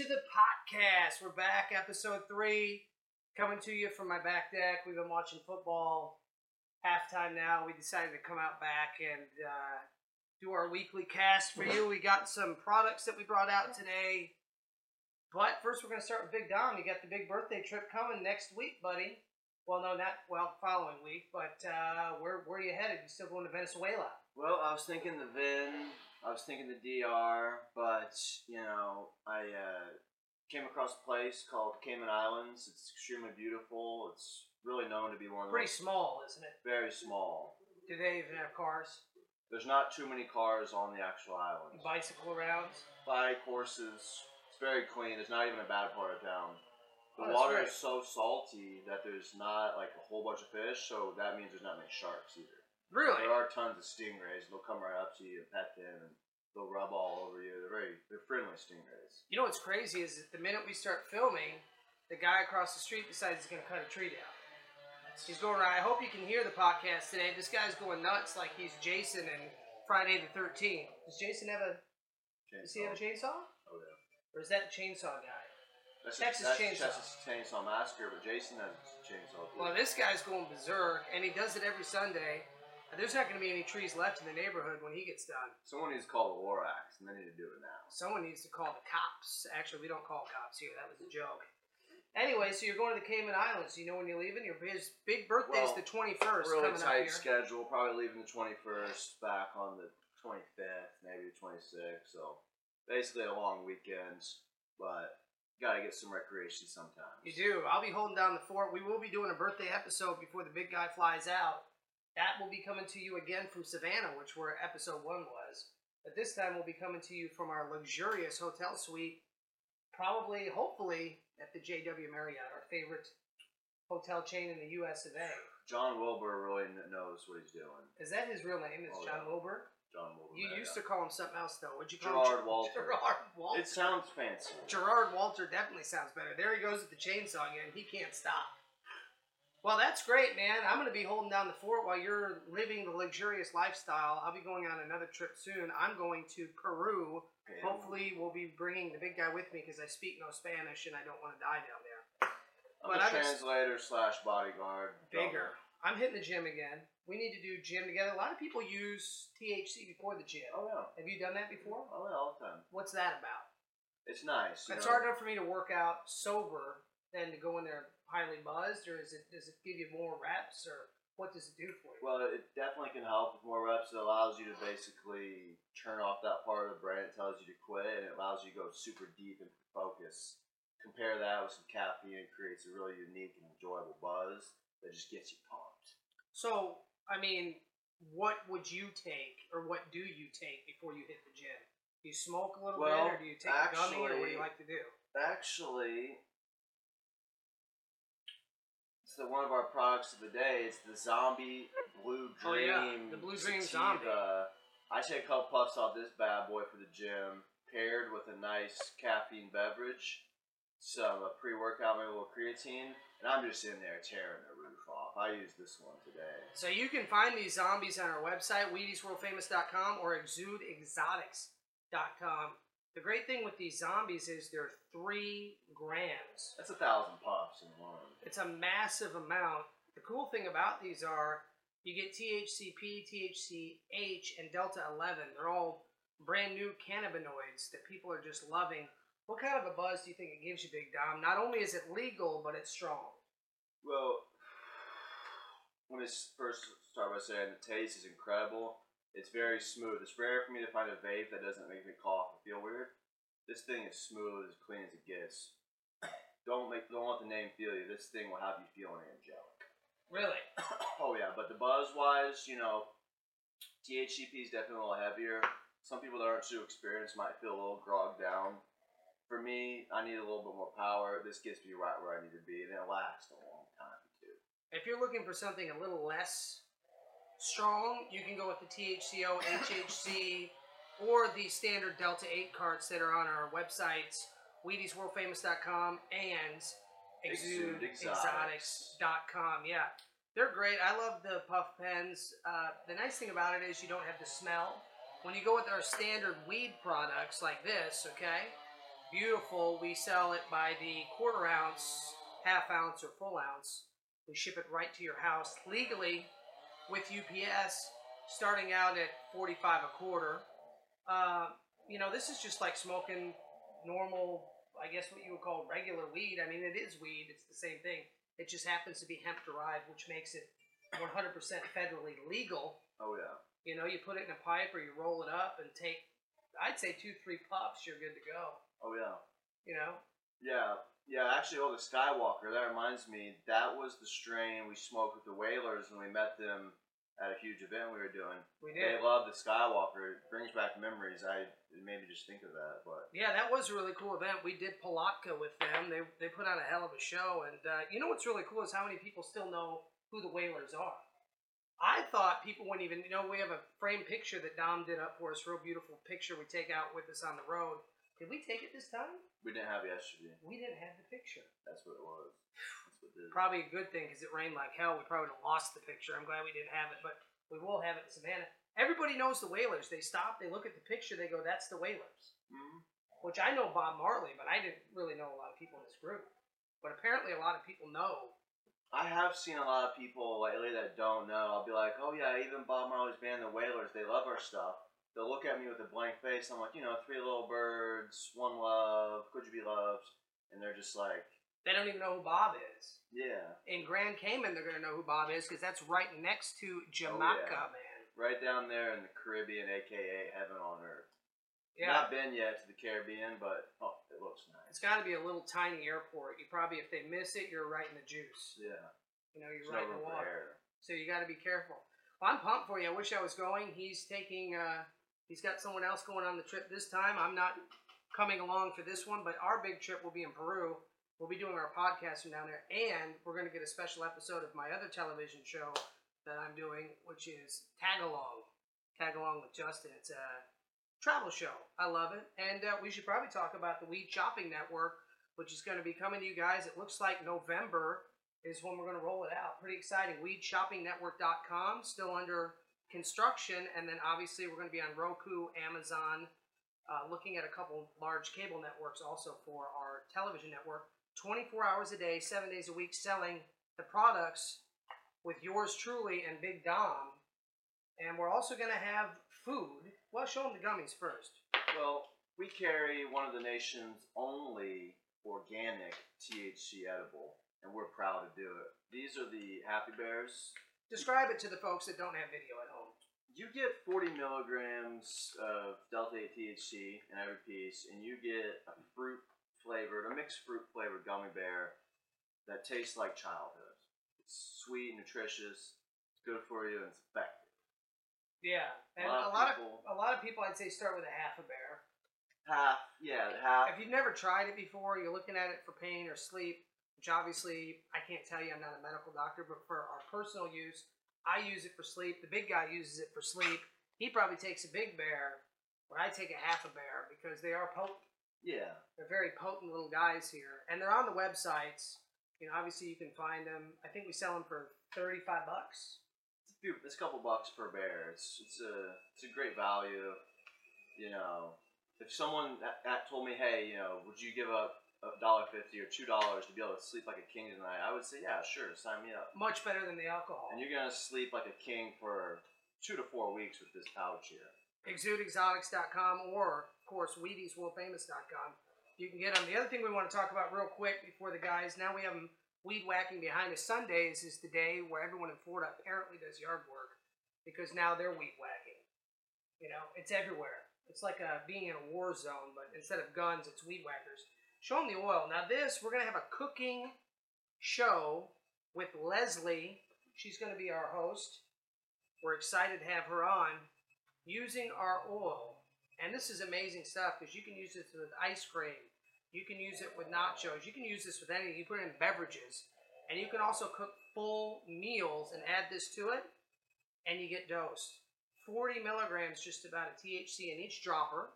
to the podcast. We're back, episode three, coming to you from my back deck. We've been watching football halftime now. We decided to come out back and uh, do our weekly cast for you. We got some products that we brought out today. But first, we're going to start with Big Dom. You got the big birthday trip coming next week, buddy. Well, no, not well, following week. But uh, where where are you headed? You still going to Venezuela? Well, I was thinking the Vin, I was thinking the DR, but you know, I uh, came across a place called Cayman Islands. It's extremely beautiful. It's really known to be one of the Pretty small, isn't it? very small. Do they even have cars? There's not too many cars on the actual island. Bicycle rounds? Bike horses. It's very clean. There's not even a bad part of town. Oh, The that's water great. is so salty that there's not like a whole bunch of fish, so that means there's not many sharks either. Really? There are tons of stingrays. They'll come right up to you and pet them, and they'll rub all over you. They're very, they're friendly stingrays. You know what's crazy is that the minute we start filming, the guy across the street decides he's going to cut a tree down. He's going around. I hope you can hear the podcast today. This guy's going nuts like he's Jason in Friday the 13th. Does Jason have a? Does he have a chainsaw? Oh yeah. Or is that the chainsaw guy? That's Texas that's Chainsaw. Texas Chainsaw Massacre, but Jason has a chainsaw. too. Well, this guy's going berserk, and he does it every Sunday. And There's not going to be any trees left in the neighborhood when he gets done. Someone needs to call the Lorax, and they need to do it now. Someone needs to call the cops. Actually, we don't call cops here. That was a joke. Anyway, so you're going to the Cayman Islands. You know when you're leaving? Your big, big birthday's Well, the 21st really coming up tight here. schedule. Probably leaving the 21st, back on the 25th, maybe the 26th. So basically a long weekend, but gotta get some recreation sometimes. You do. I'll be holding down the fort. We will be doing a birthday episode before the big guy flies out. That will be coming to you again from Savannah, which where episode one was. But this time we'll be coming to you from our luxurious hotel suite, probably, hopefully, at the JW Marriott, our favorite hotel chain in the U.S. of A. John Wilbur really knows what he's doing. Is that his real name? Is Oh, John yeah. Wilbur? John Wilbur. You used to call him something else though. Would you call Gerard him? Walter. Gerard Walter. It sounds fancy. Gerard Walter definitely sounds better. There he goes with the chainsaw again. He can't stop. Well, that's great, man. I'm going to be holding down the fort while you're living the luxurious lifestyle. I'll be going on another trip soon. I'm going to Peru. Okay. Hopefully, we'll be bringing the big guy with me because I speak no Spanish and I don't want to die down there. I'm but a I'm translator slash bodyguard. Bigger. I'm hitting the gym again. We need to do gym together. A lot of people use THC before the gym. Oh yeah. Have you done that before? Oh yeah, all the time. What's that about? It's nice. It's know. hard enough for me to work out sober than to go in there highly buzzed, or is it does it give you more reps, or what does it do for you? Well, it definitely can help with more reps. It allows you to basically turn off that part of the brain that tells you to quit, and it allows you to go super deep and focus. Compare that with some caffeine, it creates a really unique and enjoyable buzz that just gets you pumped. So, I mean, what would you take, or what do you take before you hit the gym? Do you smoke a little Well, bit, or do you take a gummy, or what do you like to do? Actually, it's the, one of our products of the day. It's the Zombie Blue Dream. Oh, yeah, the Blue Dream. Zombie. I take a couple puffs off this bad boy for the gym, paired with a nice caffeine beverage, some uh, pre-workout, maybe a little creatine, and I'm just in there tearing the roof off. I used this one today. So you can find these zombies on our website, WeediesWorldFamous.com or ExudeExotics.com. The great thing with these zombies is they're three grams. That's a thousand puffs in one. It's a massive amount. The cool thing about these are you get THCP, THCH, and Delta 11. They're all brand new cannabinoids that people are just loving. What kind of a buzz do you think it gives you, Big Dom? Not only is it legal, but it's strong. Well, when it's first start by saying the taste is incredible. It's very smooth. It's rare for me to find a vape that doesn't make me cough and feel weird. This thing is smooth, as clean as it gets. Don't make don't let the name feel you. This thing will have you feeling angelic. Really? Oh yeah, but the buzz wise, you know, THCP is definitely a little heavier. Some people that aren't too experienced might feel a little grogged down. For me, I need a little bit more power. This gets me right where I need to be, and it lasts a long time too. If you're looking for something a little less strong, you can go with the THCO, HHC, or the standard Delta 8 carts that are on our websites, WeediesWorldFamous.com and Exude ExudeExotics.com. Yeah, they're great. I love the puff pens. Uh, the nice thing about it is you don't have the smell. When you go with our standard weed products like this, okay, beautiful. We sell it by the quarter ounce, half ounce, or full ounce. We ship it right to your house legally with UPS, starting out at 45 a quarter. Uh, you know, this is just like smoking normal, I guess what you would call regular weed. I mean, it is weed, it's the same thing. It just happens to be hemp derived, which makes it 100% federally legal. Oh yeah. You know, you put it in a pipe or you roll it up and take, I'd say two, three puffs, you're good to go. Oh yeah. You know? Yeah. Yeah, actually, oh, the Skywalker, that reminds me, that was the strain we smoked with the Wailers when we met them at a huge event we were doing. We They did. love the Skywalker. It brings back memories. I it made me just think of that, but Yeah, that was a really cool event. We did Palatka with them. They, they put on a hell of a show. And uh, you know what's really cool is how many people still know who the Wailers are. I thought people wouldn't even you know. We have a framed picture that Dom did up for us, real beautiful picture we take out with us on the road. Did we take it this time? we didn't have it yesterday. We didn't have the picture. That's what it was. Probably a good thing because it rained like hell. We probably would have lost the picture. I'm glad we didn't have it, but we will have it in Savannah. Everybody knows the Wailers. They stop, they look at the picture, they go, "That's the Wailers." Mhm. Which I know Bob Marley, but I didn't really know a lot of people in this group. But apparently, a lot of people know. I have seen a lot of people lately that don't know. I'll be like, oh yeah, even Bob Marley's band, the Wailers, they love our stuff. They'll look at me with a blank face. I'm like, you know, Three Little Birds, One Love, Could You Be Loved? And they're just like, They don't even know who Bob is. yeah, In Grand Cayman, they're going to know who Bob is because that's right next to Jamaica, yeah. man. right down there in the Caribbean, aka heaven on earth. Yeah. Not been yet to the Caribbean, but oh, it looks nice. It's got to be a little tiny airport. You probably, if they miss it, you're right in the juice. Yeah, You know, you're there's right no in the water. So you got to be careful. Well, I'm pumped for you. I wish I was going. He's taking. Uh, he's got someone else going on the trip this time. I'm not coming along for this one, but our big trip will be in Peru. We'll be doing our podcast from down there, and we're going to get a special episode of my other television show that I'm doing, which is Tag Along. Tag Along with Justin. It's a travel show. I love it, and uh, we should probably talk about the Weed Shopping Network, which is going to be coming to you guys. It looks like November is when we're going to roll it out. Pretty exciting. WeedShoppingNetwork.com, still under construction, and then obviously we're going to be on Roku, Amazon, uh, looking at a couple large cable networks also for our television network. 24 hours a day, seven days a week, selling the products with yours truly and Big Dom. And we're also going to have food. Well, show them the gummies first. Well, we carry one of the nation's only organic THC edible, and we're proud to do it. These are the Happy Bears. Describe it to the folks that don't have video at home. You get 40 milligrams of Delta 8 THC in every piece, and you get a fruit flavored, a mixed fruit flavored gummy bear that tastes like childhood. It's sweet, nutritious, it's good for you, and it's effective. Yeah, and A lot a of lot of people- a lot of people, I'd say, start with a half a bear. Half, yeah, half. If you've never tried it before, you're looking at it for pain or sleep, which obviously I can't tell you, I'm not a medical doctor, but for our personal use, I use it for sleep. The big guy uses it for sleep. He probably takes a big bear, but I take a half a bear because they are potent. Yeah. They're very potent little guys here, and they're on the websites. You know, obviously you can find them. I think we sell them for thirty-five bucks. It's a, few, it's a couple bucks per bear. It's it's a it's a great value. You know, if someone that, that told me, hey, you know, would you give up a dollar fifty or two dollars to be able to sleep like a king tonight? I would say, yeah, sure, sign me up. Much better than the alcohol. And you're gonna sleep like a king for two to four weeks with this pouch here. exudeexotics.com or of course weediesworldfamous.com you can get them the other thing we want to talk about real quick before the guys now we have them weed whacking behind us. Sundays is the day where everyone in florida apparently does yard work because now they're weed whacking. You know it's everywhere. It's like a, being in a war zone but instead of guns it's weed whackers. Show them the oil. Now this we're going to have a cooking show with leslie. She's going to be our host. We're excited to have her on using our oil. And this is amazing stuff because you can use this with ice cream. You can use it with nachos. You can use this with anything. You put it in beverages. And you can also cook full meals and add this to it, and you get dosed. 40 milligrams just about of THC in each dropper.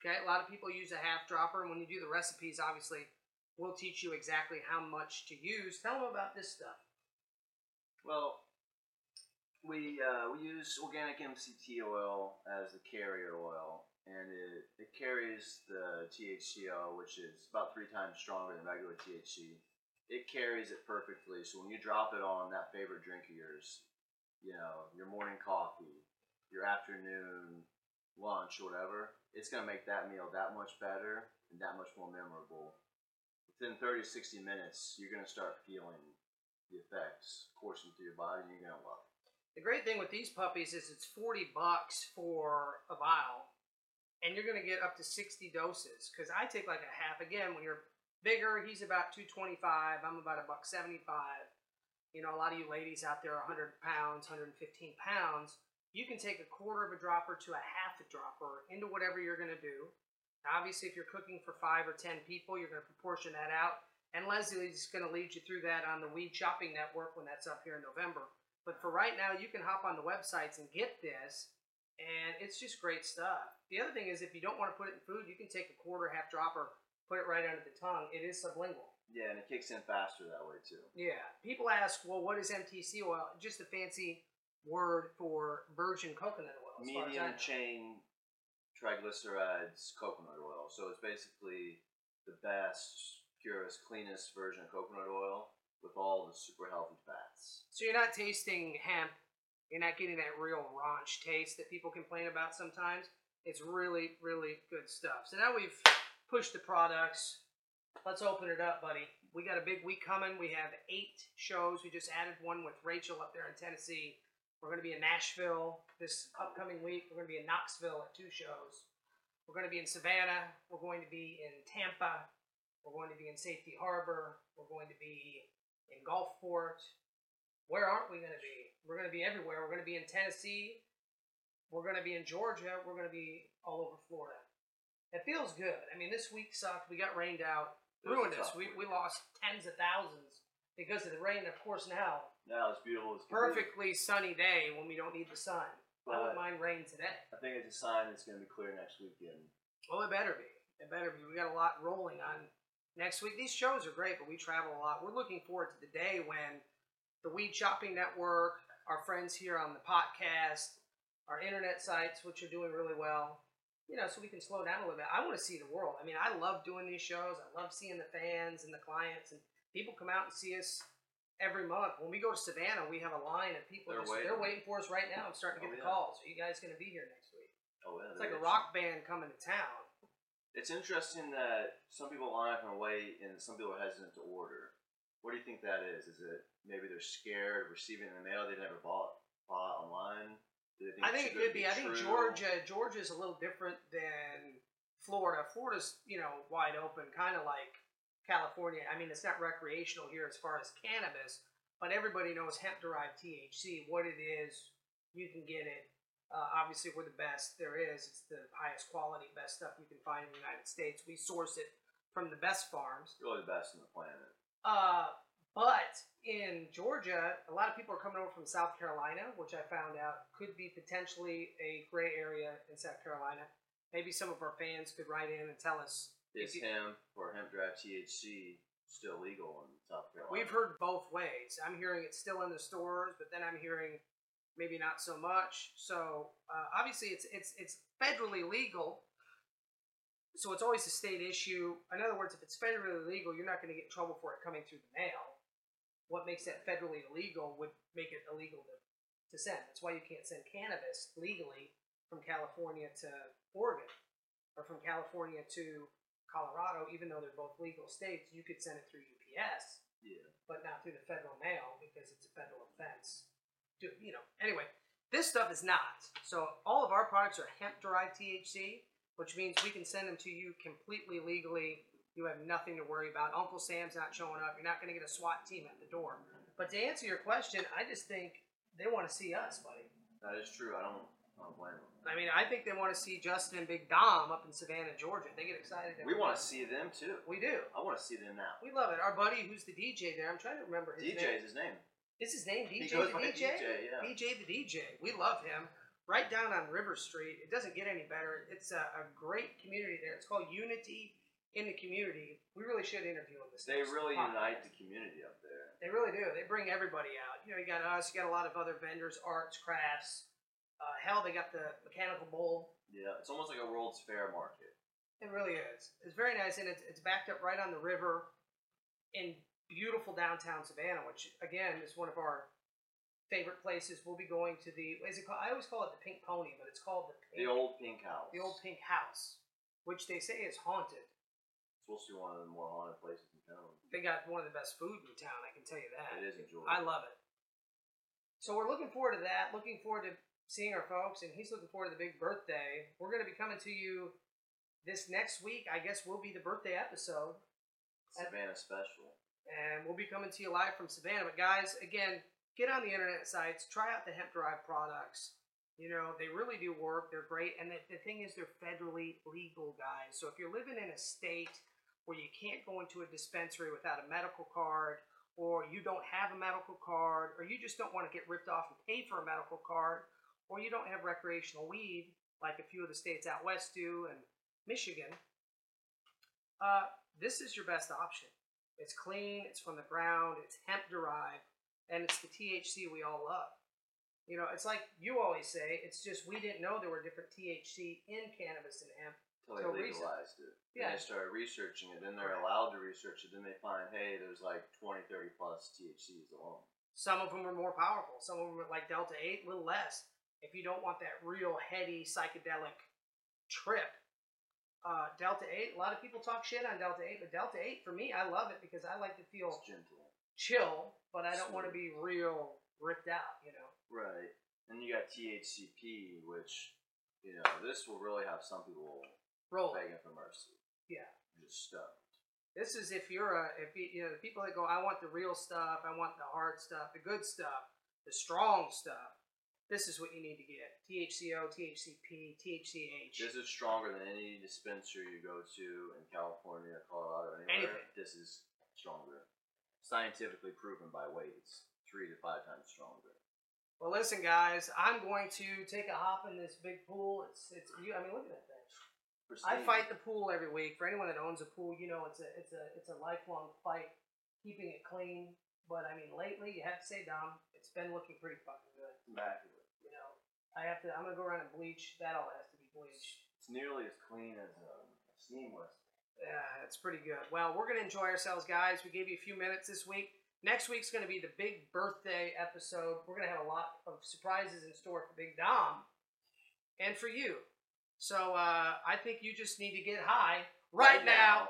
Okay, a lot of people use a half dropper, and when you do the recipes, obviously, we'll teach you exactly how much to use. Tell them about this stuff. Well, We uh, we use organic MCT oil as the carrier oil, and it, it carries the THCO, which is about three times stronger than regular THC. It carries it perfectly. So when you drop it on that favorite drink of yours, you know, your morning coffee, your afternoon lunch, whatever, it's gonna make that meal that much better and that much more memorable. Within 30 to 60 minutes, you're gonna start feeling the effects coursing through your body, and you're gonna love it. The great thing with these puppies is it's 40 bucks for a vial, and you're going to get up to 60 doses. Because I take like a half. Again, when you're bigger, he's about 225. I'm about a buck 75. You know, a lot of you ladies out there are 100 pounds, 115 pounds. You can take a quarter of a dropper to a half a dropper into whatever you're going to do. Now, obviously, if you're cooking for five or 10 people, you're going to proportion that out. And Leslie's going to lead you through that on the Weed Shopping Network when that's up here in November. But for right now, you can hop on the websites and get this, and it's just great stuff. The other thing is, if you don't want to put it in food, you can take a quarter, half dropper, put it right under the tongue. It is sublingual. Yeah, and it kicks in faster that way too. Yeah. People ask, well, what is MTC oil? Just a fancy word for virgin coconut oil. as far as I Medium chain triglycerides coconut oil. So it's basically the best, purest, cleanest version of coconut oil with all the super healthy fats. So you're not tasting hemp. You're not getting that real raunch taste that people complain about sometimes. It's really, really good stuff. So now we've pushed the products. Let's open it up, buddy. We got a big week coming. We have eight shows. We just added one with Rachel up there in Tennessee. We're going to be in Nashville this upcoming week. We're going to be in Knoxville at two shows. We're going to be in Savannah. We're going to be in Tampa. We're going to be in Safety Harbor. We're going to be in Gulfport. Where aren't we going to be? We're going to be everywhere. We're going to be in Tennessee. We're going to be in Georgia. We're going to be all over Florida. It feels good. I mean, this week sucked. We got rained out. It was a Ruined us. We, we lost tens of thousands because of the rain. Of course, now, Now it's beautiful. It's perfectly sunny day when we don't need the sun. I But wouldn't mind rain today. I think it's a sign it's going to be clear next weekend. Well, it better be. It better be. We got a lot rolling on next week. These shows are great, but we travel a lot. We're looking forward to the day when the Weed Shopping Network, our friends here on the podcast, our internet sites, which are doing really well, you know, so we can slow down a little bit. I want to see the world. I mean, I love doing these shows. I love seeing the fans and the clients, and people come out and see us every month. When we go to Savannah, we have a line of people. They're just, waiting. they're waiting for us right now. I'm starting to Oh, get the yeah. calls. Are you guys going to be here next week? Oh yeah, It's like a rock band coming to town. It's interesting that some people line up and wait, and some people are hesitant to order. What do you think that is? Is it maybe they're scared of receiving it in the mail they never bought bought online? Do they I think it could too be. I think true? Georgia, is a little different than Florida. Florida's, you know, wide open, kind of like California. I mean, it's not recreational here as far as cannabis, but everybody knows hemp-derived THC. What it is, you can get it. Uh, obviously, we're the best there is. It's the highest quality, best stuff you can find in the United States. We source it from the best farms. really the best on the planet. Uh, but in Georgia, a lot of people are coming over from South Carolina, which I found out could be potentially a gray area in South Carolina. Maybe some of our fans could write in and tell us. Is you- hemp or hemp derived THC still legal in South Carolina? We've heard both ways. I'm hearing it's still in the stores, but then I'm hearing maybe not so much. So uh, obviously, it's it's it's federally legal. So it's always a state issue. In other words, if it's federally legal, you're not going to get in trouble for it coming through the mail. What makes that federally illegal would make it illegal to, to send. That's why you can't send cannabis legally from California to Oregon or from California to Colorado, even though they're both legal states. You could send it through UPS yeah. but not through the federal mail because it's a federal offense. Do, you know, anyway, this stuff is not. So all of our products are hemp derived THC, which means we can send them to you completely legally. You have nothing to worry about. Uncle Sam's not showing up. You're not going to get a SWAT team at the door. But to answer your question, I just think they want to see us, buddy. That is true. I don't, I don't blame them. I mean, I think they want to see Justin and Big Dom up in Savannah, Georgia. They get excited. We want to see them too. We do. I want to see them now. We love it. Our buddy, who's the DJ there, I'm trying to remember his DJ name. is his name. Is his name DJ the DJ? DJ, yeah. DJ the DJ. We love him. Right down on River Street. It doesn't get any better. It's a, a great community there. It's called Unity in the community. We really should interview them. This They really podcast. unite the community up there. They really do. They bring everybody out. You know, you got us. You got a lot of other vendors, arts, crafts. Uh, hell, they got the mechanical bull. Yeah, it's almost like a World's Fair market. It really is. It's very nice, and it's, it's backed up right on the river in beautiful downtown Savannah, which again is one of our favorite places. We'll be going to the. What is it called? I always call it the Pink Pony, but it's called the Pink, The old Pink House. the old Pink House, which they say is haunted. It's supposed to be one of the more haunted places in town. They got one of the best food in town. I can tell you that. It is enjoyable. I love it. So we're looking forward to that. Looking forward to seeing our folks, and he's looking forward to the big birthday. We're going to be coming to you this next week. I guess will be the birthday episode, Savannah special. And we'll be coming to you live from Savannah. But guys, again, get on the internet sites, try out the hemp derived products. You know, they really do work. They're great, and the, the thing is, they're federally legal, guys. So if you're living in a state where you can't go into a dispensary without a medical card, or you don't have a medical card, or you just don't want to get ripped off and pay for a medical card, or you don't have recreational weed like a few of the states out west do and Michigan, uh, this is your best option. It's clean, it's from the ground, it's hemp derived, and it's the THC we all love. You know, it's like you always say, it's just we didn't know there were different THC in cannabis and hemp. Until they recent- legalized it. Yeah. Then they started researching it. Then they're Correct. allowed to research it. Then they find, hey, there's like 20, 30 plus THCs alone. Some of them are more powerful, some of them are like Delta 8, a little less. If you don't want that real heady psychedelic trip, uh, Delta 8, a lot of people talk shit on Delta 8, but Delta 8, for me, I love it because I like to feel chill, but I don't want to be real ripped out, you know. Right. And you got THCP, which, you know, this will really have some people Roll. begging for mercy. Yeah. Just stuff. This is if you're a if you, you know the people that go, I want the real stuff, I want the hard stuff, the good stuff, the strong stuff. This is what you need to get: THCO, THCP, THCH. This is stronger than any dispensary you go to in California, Colorado, anywhere. Anything. This is stronger. Scientifically proven by weight. It's three to five times stronger. Well, listen, guys, I'm going to take a hop in this big pool. It's it's you. I mean, look at that thing. I fight the pool every week. For anyone that owns a pool, you know it's a it's a it's a lifelong fight keeping it clean. But I mean, lately you have to say, Dom, it's been looking pretty fucking good. immaculate. I have to. I'm gonna go around and bleach. That all has to be bleached. It's nearly as clean as um, a steam. Yeah, it's pretty good. Well, we're going to enjoy ourselves, guys. We gave you a few minutes this week. Next week's going to be the big birthday episode. We're going to have a lot of surprises in store for Big Dom and for you. So uh, I think you just need to get high right, Right now. now.